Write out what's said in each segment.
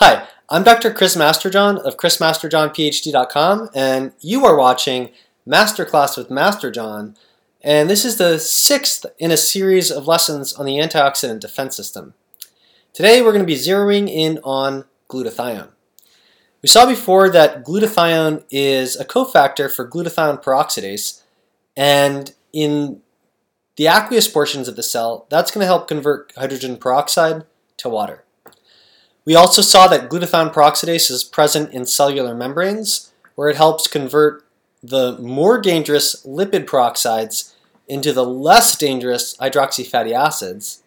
Hi, I'm Dr. Chris Masterjohn of chrismasterjohnphd.com, and you are watching Masterclass with Masterjohn, and this is the sixth in a series of lessons on the antioxidant defense system. Today we're going to be zeroing in on glutathione. We saw before that glutathione is a cofactor for glutathione peroxidase, and in the aqueous portions of the cell, that's going to help convert hydrogen peroxide to water. We also saw that glutathione peroxidase is present in cellular membranes, where it helps convert the more dangerous lipid peroxides into the less dangerous hydroxy fatty acids.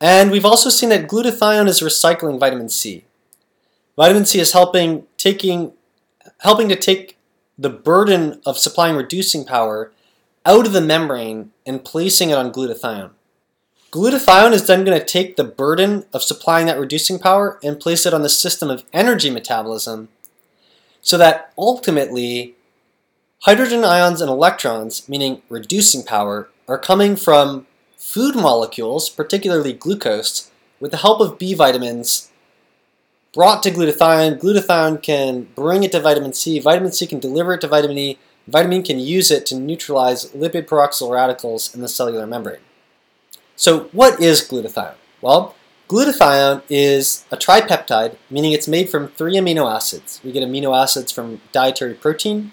And we've also seen that glutathione is recycling vitamin C. Vitamin C is helping taking helping to take the burden of supplying reducing power out of the membrane and placing it on glutathione. Glutathione is then going to take the burden of supplying that reducing power and place it on the system of energy metabolism so that ultimately hydrogen ions and electrons, meaning reducing power, are coming from food molecules, particularly glucose, with the help of B vitamins brought to glutathione. Glutathione can bring it to vitamin C. Vitamin C can deliver it to vitamin E. Vitamin can use it to neutralize lipid peroxyl radicals in the cellular membrane. So what is glutathione? Well, glutathione is a tripeptide, meaning it's made from three amino acids. We get amino acids from dietary protein.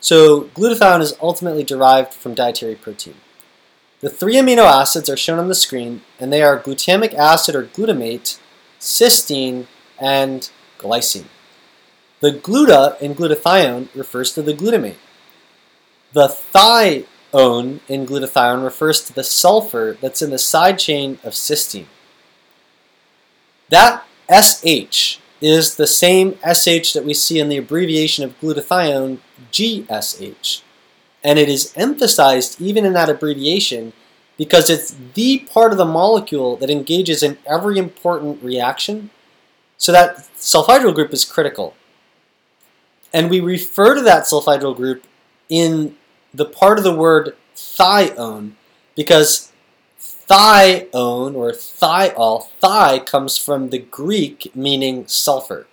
So glutathione is ultimately derived from dietary protein. The three amino acids are shown on the screen, and they are glutamic acid or glutamate, cysteine, and glycine. The gluta in glutathione refers to the glutamate. The thi own in glutathione refers to the sulfur that's in the side chain of cysteine. That SH is the same SH that we see in the abbreviation of glutathione, GSH. And it is emphasized even in that abbreviation because it's the part of the molecule that engages in every important reaction. So that sulfhydryl group is critical. And we refer to that sulfhydryl group in the part of the word thione because thione or thiol, thi comes from the Greek meaning sulfur.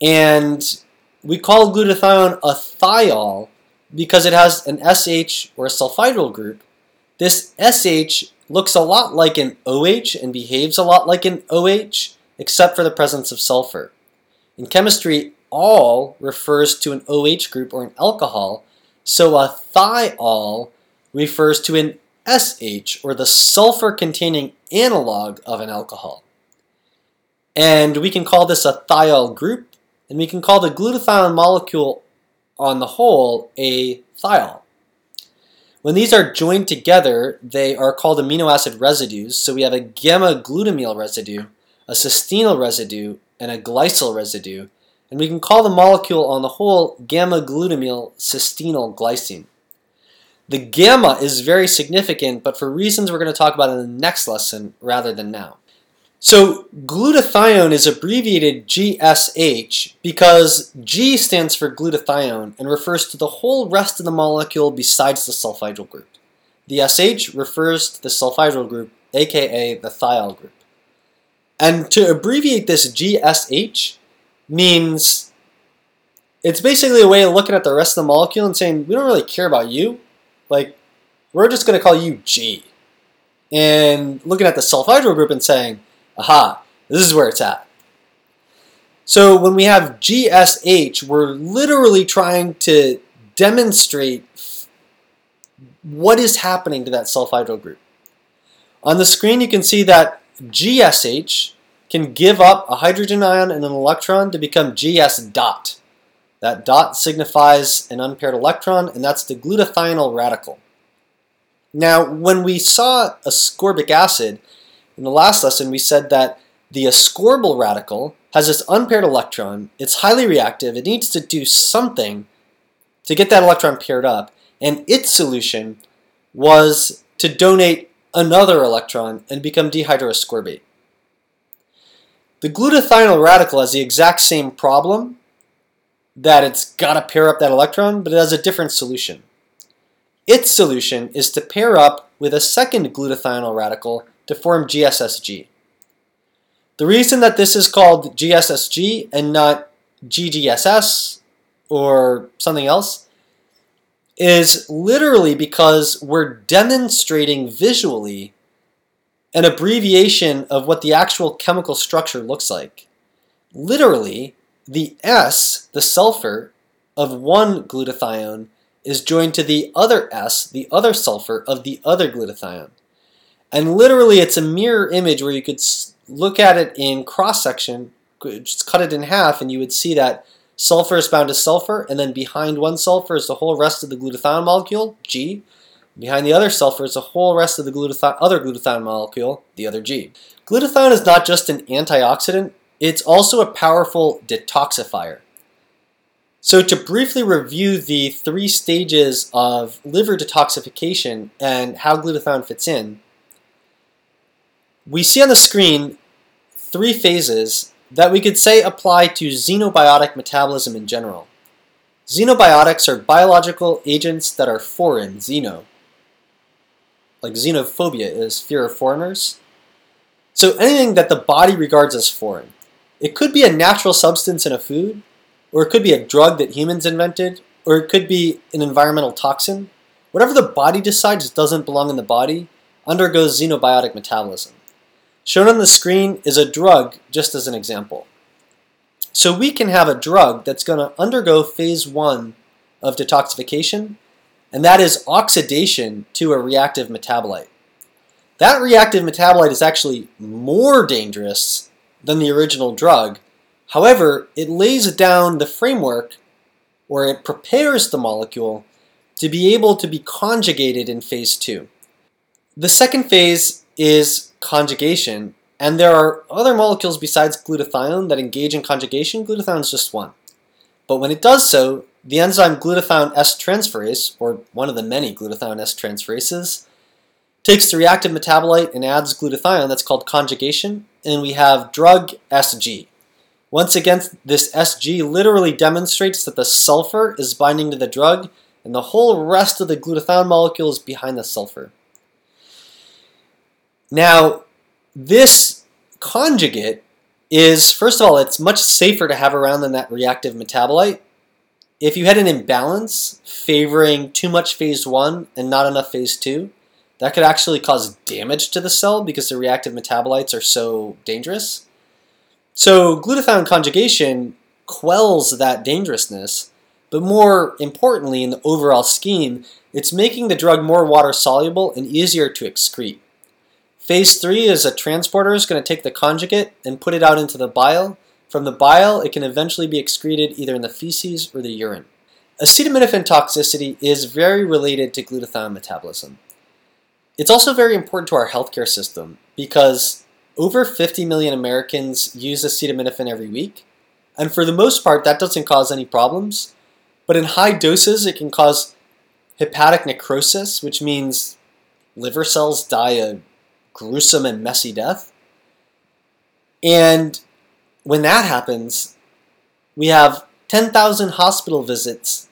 And we call glutathione a thiol because it has an SH or a sulfhydryl group. This SH looks a lot like an OH and behaves a lot like an OH, except for the presence of sulfur. In chemistry, ol refers to an OH group or an alcohol, so a thiol refers to an SH, or the sulfur-containing analog of an alcohol. And we can call this a thiol group, and we can call the glutathione molecule on the whole a thiol. When these are joined together, they are called amino acid residues. So we have a gamma glutamyl residue, a cysteinyl residue, and a glycyl residue and we can call the molecule on the whole gamma glutamyl cysteinyl glycine. The gamma is very significant, but for reasons we're going to talk about in the next lesson rather than now. So glutathione is abbreviated GSH because G stands for glutathione and refers to the whole rest of the molecule besides the sulfhydryl group. The SH refers to the sulfhydryl group, aka the thiol group. And to abbreviate this GSH, means it's basically a way of looking at the rest of the molecule and saying, we don't really care about you. Like, we're just going to call you G. And looking at the sulfhydryl group and saying, aha, this is where it's at. So when we have GSH, we're literally trying to demonstrate what is happening to that sulfhydryl group. On the screen, you can see that GSH can give up a hydrogen ion and an electron to become GS dot. That dot signifies an unpaired electron, and that's the glutathionyl radical. Now, when we saw ascorbic acid, in the last lesson we said that the ascorbyl radical has this unpaired electron, it's highly reactive, it needs to do something to get that electron paired up, and its solution was to donate another electron and become dehydroascorbate. The glutathionyl radical has the exact same problem, that it's got to pair up that electron, but it has a different solution. Its solution is to pair up with a second glutathionyl radical to form GSSG. The reason that this is called GSSG and not GGSS or something else is literally because we're demonstrating visually an abbreviation of what the actual chemical structure looks like. Literally, the S, the sulfur, of one glutathione is joined to the other S, the other sulfur, of the other glutathione. And literally, it's a mirror image where you could look at it in cross section, just cut it in half, and you would see that sulfur is bound to sulfur, and then behind one sulfur is the whole rest of the glutathione molecule, G. Behind the other sulfur is the whole rest of the glutathione, other glutathione molecule, the other G. Glutathione is not just an antioxidant, it's also a powerful detoxifier. So to briefly review the three stages of liver detoxification and how glutathione fits in, we see on the screen three phases that we could say apply to xenobiotic metabolism in general. Xenobiotics are biological agents that are foreign, xeno. Like xenophobia is fear of foreigners. So anything that the body regards as foreign. It could be a natural substance in a food, or it could be a drug that humans invented, or it could be an environmental toxin. Whatever the body decides doesn't belong in the body undergoes xenobiotic metabolism. Shown on the screen is a drug, just as an example. So we can have a drug that's going to undergo phase one of detoxification, and that is oxidation to a reactive metabolite. That reactive metabolite is actually more dangerous than the original drug. However, it lays down the framework, or it prepares the molecule to be able to be conjugated in phase two. The second phase is conjugation, and there are other molecules besides glutathione that engage in conjugation. Glutathione is just one. But when it does so, the enzyme glutathione S transferase, or one of the many glutathione S transferases, takes the reactive metabolite and adds glutathione, that's called conjugation, and we have drug SG. Once again, this SG literally demonstrates that the sulfur is binding to the drug, and the whole rest of the glutathione molecule is behind the sulfur. Now, this conjugate is, first of all, it's much safer to have around than that reactive metabolite. If you had an imbalance favoring too much phase 1 and not enough phase 2, that could actually cause damage to the cell because the reactive metabolites are so dangerous. So glutathione conjugation quells that dangerousness, but more importantly in the overall scheme, it's making the drug more water soluble and easier to excrete. Phase 3 is a transporter is going to take the conjugate and put it out into the bile. From the bile, it can eventually be excreted either in the feces or the urine. Acetaminophen toxicity is very related to glutathione metabolism. It's also very important to our healthcare system because over 50 million Americans use acetaminophen every week, and for the most part, that doesn't cause any problems. But in high doses, it can cause hepatic necrosis, which means liver cells die a gruesome and messy death. And when that happens, we have 10,000 hospital visits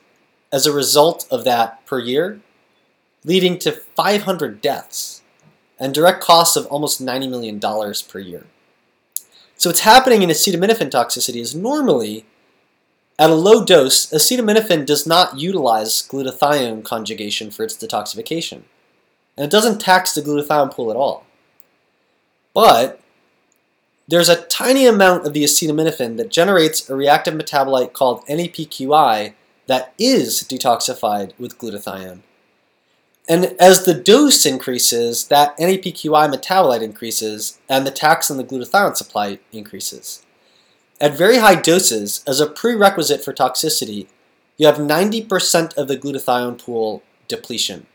as a result of that per year, leading to 500 deaths and direct costs of almost $90 million per year. So what's happening in acetaminophen toxicity is normally, at a low dose, acetaminophen does not utilize glutathione conjugation for its detoxification. And it doesn't tax the glutathione pool at all. But there's a tiny amount of the acetaminophen that generates a reactive metabolite called NAPQI that is detoxified with glutathione. And as the dose increases, that NAPQI metabolite increases and the tax on the glutathione supply increases. At very high doses, as a prerequisite for toxicity, you have 90% of the glutathione pool depletion.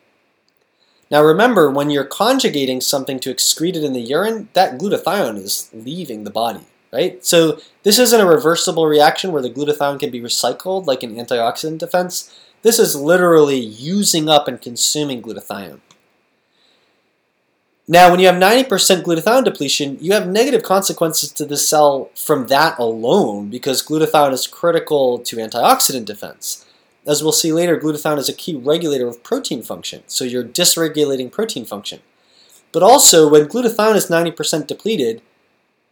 Now remember, when you're conjugating something to excrete it in the urine, that glutathione is leaving the body, right? So this isn't a reversible reaction where the glutathione can be recycled like an antioxidant defense. This is literally using up and consuming glutathione. Now, when you have 90% glutathione depletion, you have negative consequences to the cell from that alone because glutathione is critical to antioxidant defense. As we'll see later, glutathione is a key regulator of protein function, so you're dysregulating protein function. But also, when glutathione is 90% depleted,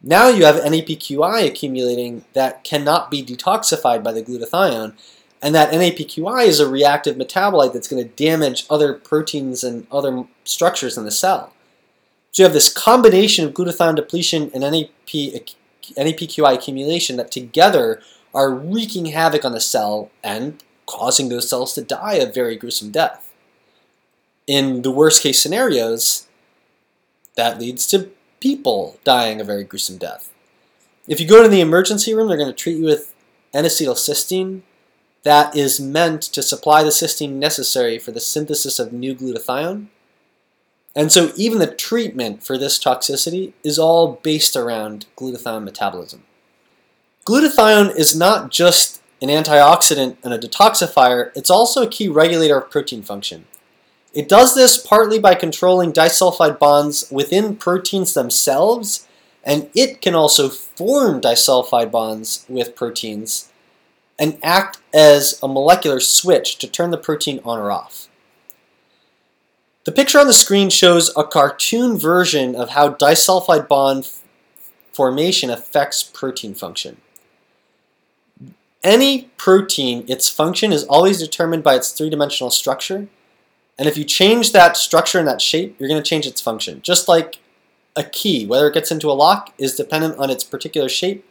Now you have NAPQI accumulating that cannot be detoxified by the glutathione, and that NAPQI is a reactive metabolite that's going to damage other proteins and other structures in the cell. So you have this combination of glutathione depletion and NAP, NAPQI accumulation that together are wreaking havoc on the cell and causing those cells to die a very gruesome death. In the worst case scenarios, that leads to people dying a very gruesome death. If you go to the emergency room, they're going to treat you with N-acetylcysteine that is meant to supply the cysteine necessary for the synthesis of new glutathione. And so even the treatment for this toxicity is all based around glutathione metabolism. Glutathione is not just an antioxidant and a detoxifier, it's also a key regulator of protein function. It does this partly by controlling disulfide bonds within proteins themselves, and it can also form disulfide bonds with proteins and act as a molecular switch to turn the protein on or off. The picture on the screen shows a cartoon version of how disulfide bond formation affects protein function. Any protein, its function is always determined by its three-dimensional structure, and if you change that structure and that shape, you're going to change its function. Just like a key, whether it gets into a lock, is dependent on its particular shape.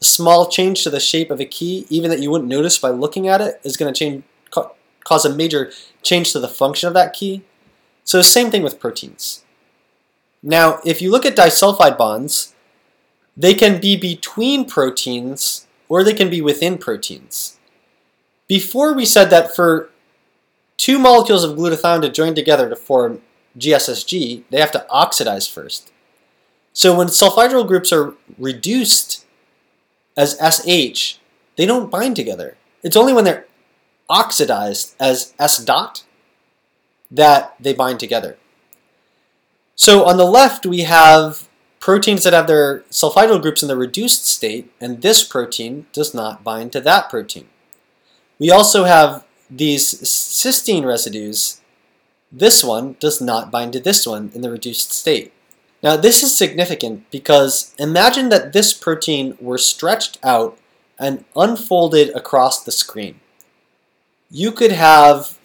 A small change to the shape of a key, even that you wouldn't notice by looking at it, is going to change, cause a major change to the function of that key. So same thing with proteins. Now, if you look at disulfide bonds, they can be between proteins or they can be within proteins. Before we said that for two molecules of glutathione to join together to form GSSG, they have to oxidize first. So when sulfhydryl groups are reduced as SH, they don't bind together. It's only when they're oxidized as S dot that they bind together. So on the left we have proteins that have their sulfhydryl groups in the reduced state, and this protein does not bind to that protein. We also have these cysteine residues, this one does not bind to this one in the reduced state. Now this is significant because imagine that this protein were stretched out and unfolded across the screen. You could have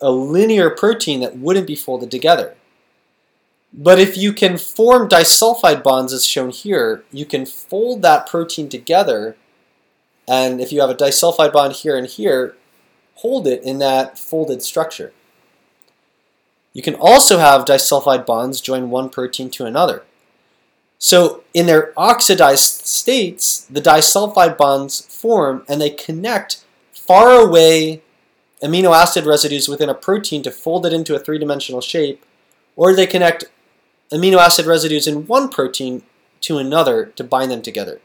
a linear protein that wouldn't be folded together. But if you can form disulfide bonds as shown here, you can fold that protein together and if you have a disulfide bond here and here, hold it in that folded structure. You can also have disulfide bonds join one protein to another. So in their oxidized states, the disulfide bonds form and they connect far away amino acid residues within a protein to fold it into a three-dimensional shape, or they connect amino acid residues in one protein to another to bind them together.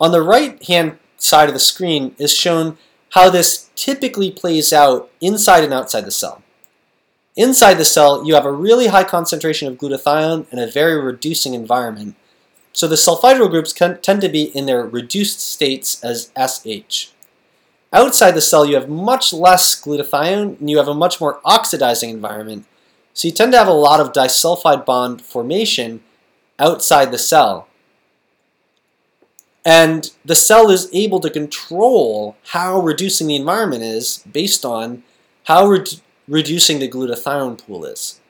On the right-hand side of the screen is shown how this typically plays out inside and outside the cell. Inside the cell, you have a really high concentration of glutathione and a very reducing environment. So the sulfhydryl groups tend to be in their reduced states as SH. Outside the cell, you have much less glutathione and you have a much more oxidizing environment. So you tend to have a lot of disulfide bond formation outside the cell. And the cell is able to control how reducing the environment is based on how re reducing the glutathione pool is.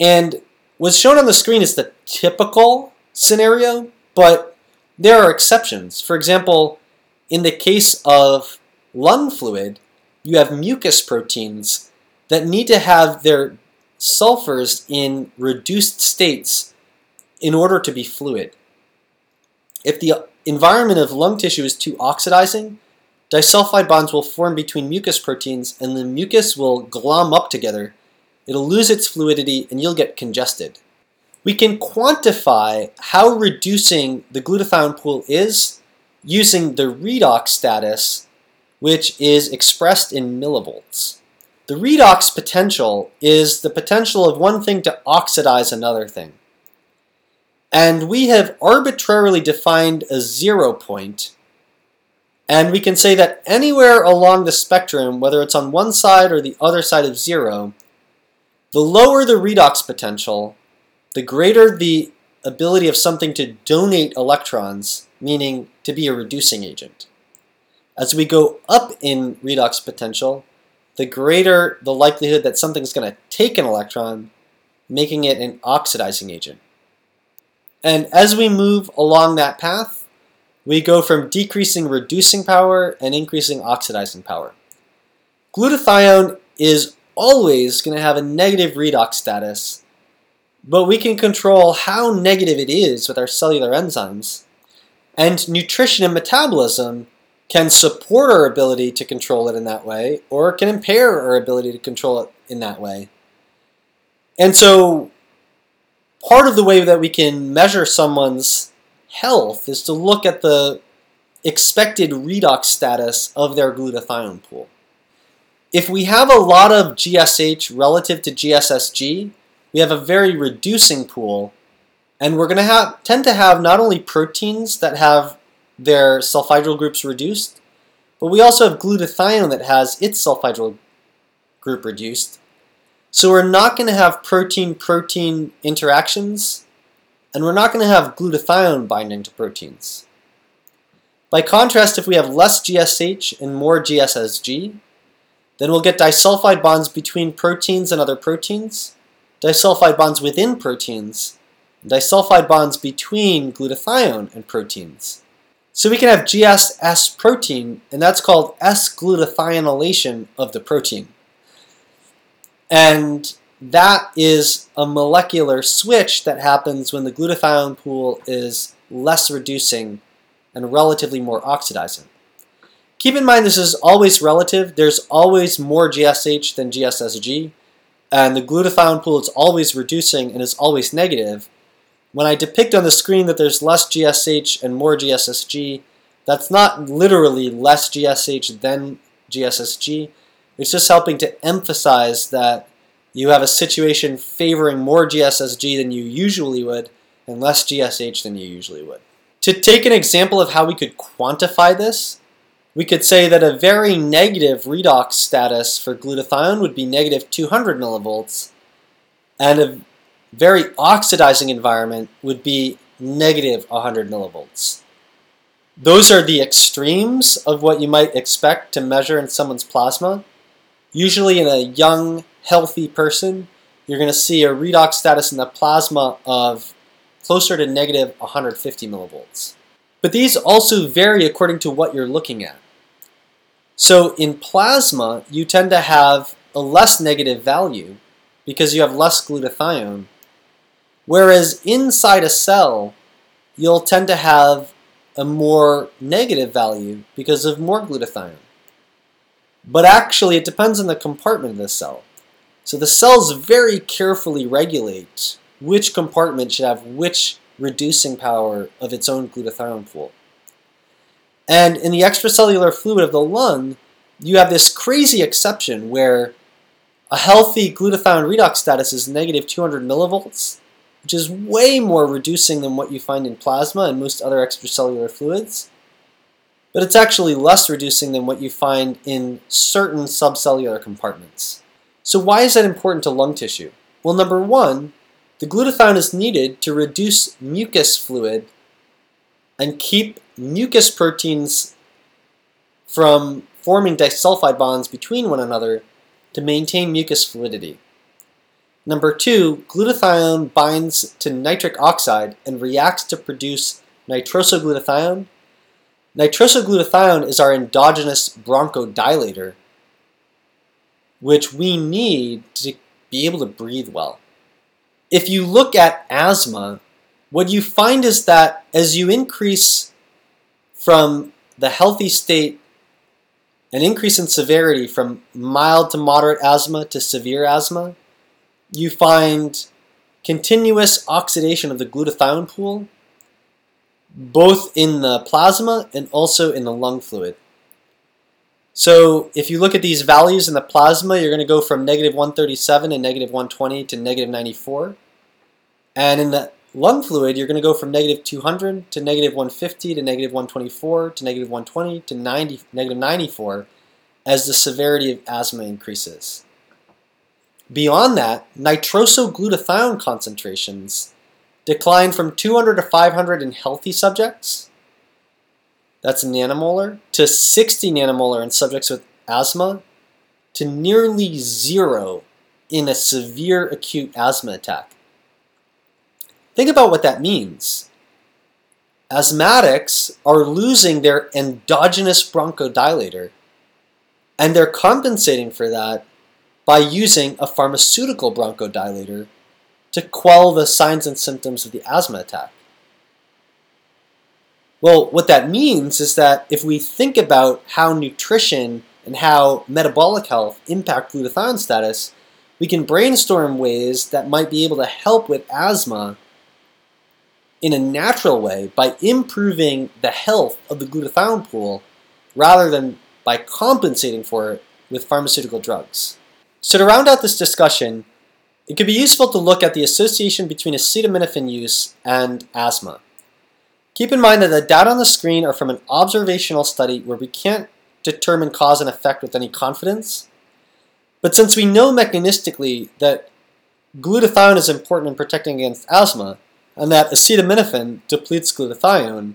And what's shown on the screen is the typical scenario, but there are exceptions. For example, in the case of lung fluid, you have mucus proteins that need to have their sulfurs in reduced states in order to be fluid. If the environment of lung tissue is too oxidizing, disulfide bonds will form between mucus proteins and the mucus will glom up together. It'll lose its fluidity and you'll get congested. We can quantify how reducing the glutathione pool is using the redox status, which is expressed in millivolts. The redox potential is the potential of one thing to oxidize another thing. And we have arbitrarily defined a zero point, and we can say that anywhere along the spectrum, whether it's on one side or the other side of zero, the lower the redox potential, the greater the ability of something to donate electrons, meaning to be a reducing agent. As we go up in redox potential, the greater the likelihood that something's going to take an electron, making it an oxidizing agent. And as we move along that path, we go from decreasing reducing power and increasing oxidizing power. Glutathione is always going to have a negative redox status, but we can control how negative it is with our cellular enzymes. And nutrition and metabolism can support our ability to control it in that way, or can impair our ability to control it in that way. And so, part of the way that we can measure someone's health is to look at the expected redox status of their glutathione pool. If we have a lot of GSH relative to GSSG, we have a very reducing pool, and we're going to have tend to have not only proteins that have their sulfhydryl groups reduced, but we also have glutathione that has its sulfhydryl group reduced. So we're not going to have protein-protein interactions, and we're not going to have glutathione binding to proteins. By contrast, if we have less GSH and more GSSG, then we'll get disulfide bonds between proteins and other proteins, disulfide bonds within proteins, disulfide bonds between glutathione and proteins. So we can have GSS protein, and that's called S-glutathionylation of the protein. And that is a molecular switch that happens when the glutathione pool is less reducing and relatively more oxidizing. Keep in mind this is always relative. There's always more GSH than GSSG, and the glutathione pool is always reducing and is always negative. When I depict on the screen that there's less GSH and more GSSG, that's not literally less GSH than GSSG. It's just helping to emphasize that you have a situation favoring more GSSG than you usually would and less GSH than you usually would. To take an example of how we could quantify this, we could say that a very negative redox status for glutathione would be negative 200 millivolts, and a very oxidizing environment would be negative 100 millivolts. Those are the extremes of what you might expect to measure in someone's plasma. Usually in a young, healthy person, you're going to see a redox status in the plasma of closer to negative 150 millivolts. But these also vary according to what you're looking at. So in plasma, you tend to have a less negative value because you have less glutathione, whereas inside a cell, you'll tend to have a more negative value because of more glutathione. But actually, it depends on the compartment of the cell. So the cells very carefully regulate which compartment should have which reducing power of its own glutathione pool. And in the extracellular fluid of the lung, you have this crazy exception where a healthy glutathione redox status is negative 200 millivolts, which is way more reducing than what you find in plasma and most other extracellular fluids. But it's actually less reducing than what you find in certain subcellular compartments. So why is that important to lung tissue? Well, number one, the glutathione is needed to reduce mucus fluid and keep mucus proteins from forming disulfide bonds between one another to maintain mucus fluidity. Number two, glutathione binds to nitric oxide and reacts to produce nitrosoglutathione. Nitrosoglutathione is our endogenous bronchodilator, which we need to be able to breathe well. If you look at asthma, what you find is that as you increase from the healthy state, an increase in severity from mild to moderate asthma to severe asthma, you find continuous oxidation of the glutathione pool, both in the plasma and also in the lung fluid. So if you look at these values in the plasma, you're going to go from negative 137 and negative 120 to negative 94. And in the lung fluid, you're going to go from negative 200 to negative 150 to negative 124 to negative 120 to 90, negative 94 as the severity of asthma increases. Beyond that, nitrosoglutathione concentrations declined from 200 to 500 in healthy subjects, that's nanomolar, to 60 nanomolar in subjects with asthma, to nearly zero in a severe acute asthma attack. Think about what that means. Asthmatics are losing their endogenous bronchodilator, and they're compensating for that by using a pharmaceutical bronchodilator to quell the signs and symptoms of the asthma attack. Well, what that means is that if we think about how nutrition and how metabolic health impact glutathione status, we can brainstorm ways that might be able to help with asthma in a natural way by improving the health of the glutathione pool rather than by compensating for it with pharmaceutical drugs. So to round out this discussion, it could be useful to look at the association between acetaminophen use and asthma. Keep in mind that the data on the screen are from an observational study where we can't determine cause and effect with any confidence. But since we know mechanistically that glutathione is important in protecting against asthma, and that acetaminophen depletes glutathione,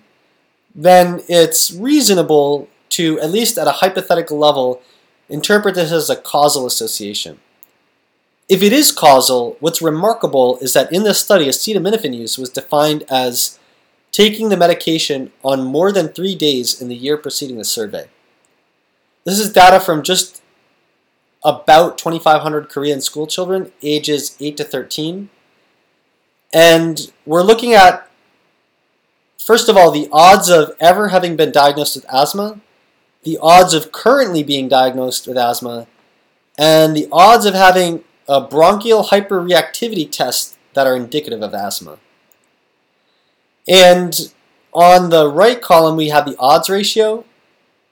then it's reasonable to, at least at a hypothetical level, interpret this as a causal association. If it is causal, what's remarkable is that in this study, acetaminophen use was defined as taking the medication on more than three days in the year preceding the survey. This is data from just about 2,500 Korean school children, ages 8 to 13. And we're looking at, first of all, the odds of ever having been diagnosed with asthma, the odds of currently being diagnosed with asthma, and the odds of having a bronchial hyperreactivity test that are indicative of asthma. And on the right column, we have the odds ratio.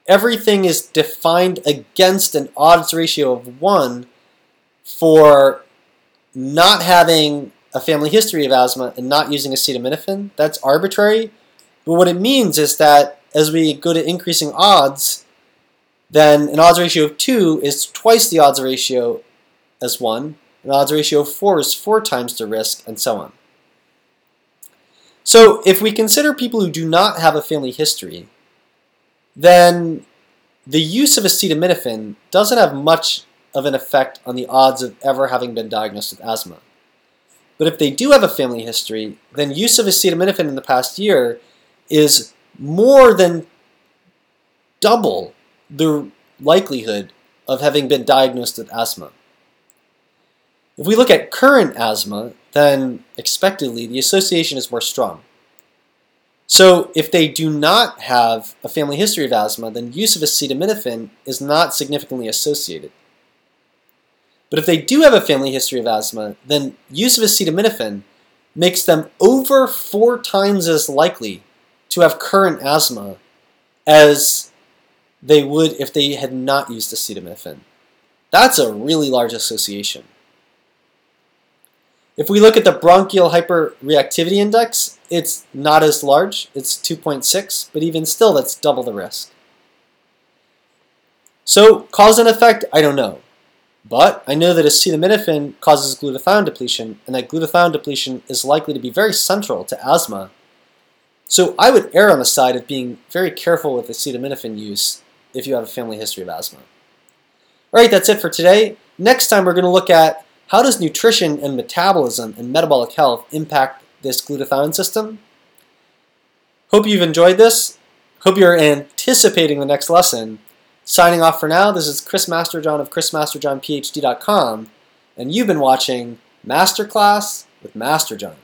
Everything is defined against an odds ratio of 1 for not having a family history of asthma and not using acetaminophen. That's arbitrary. But what it means is that as we go to increasing odds, then an odds ratio of 2 is twice the odds ratio as 1. An odds ratio of 4 is 4 times the risk, and so on. So if we consider people who do not have a family history, then the use of acetaminophen doesn't have much of an effect on the odds of ever having been diagnosed with asthma. But if they do have a family history, then use of acetaminophen in the past year is more than double the likelihood of having been diagnosed with asthma. If we look at current asthma, then expectedly the association is more strong. So if they do not have a family history of asthma, then use of acetaminophen is not significantly associated. But if they do have a family history of asthma, then use of acetaminophen makes them over four times as likely to have current asthma as they would if they had not used acetaminophen. That's a really large association. If we look at the bronchial hyperreactivity index, it's not as large, it's 2.6, but even still, that's double the risk. So, cause and effect, I don't know. But I know that acetaminophen causes glutathione depletion, and that glutathione depletion is likely to be very central to asthma. So I would err on the side of being very careful with acetaminophen use if you have a family history of asthma. All right, that's it for today. Next time we're going to look at how does nutrition and metabolism and metabolic health impact this glutathione system? Hope you've enjoyed this. Hope you're anticipating the next lesson. Signing off for now, this is Chris Masterjohn of chrismasterjohnphd.com, and you've been watching Masterclass with Masterjohn.